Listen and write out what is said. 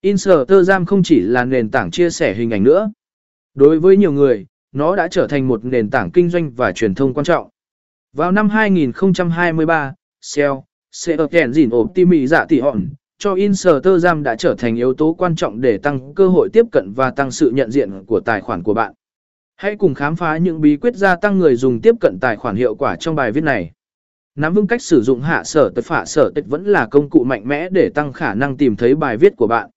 Instagram không chỉ là nền tảng chia sẻ hình ảnh nữa. Đối với nhiều người, nó đã trở thành một nền tảng kinh doanh và truyền thông quan trọng. Vào năm 2023, SEO, SEO kèn dìn Optimi dạ tỷ hòn, cho Instagram đã trở thành yếu tố quan trọng để tăng cơ hội tiếp cận và tăng sự nhận diện của tài khoản của bạn. Hãy cùng khám phá những bí quyết gia tăng người dùng tiếp cận tài khoản hiệu quả trong bài viết này. Nắm vững cách sử dụng hạ sở tật phả sở tật vẫn là công cụ mạnh mẽ để tăng khả năng tìm thấy bài viết của bạn.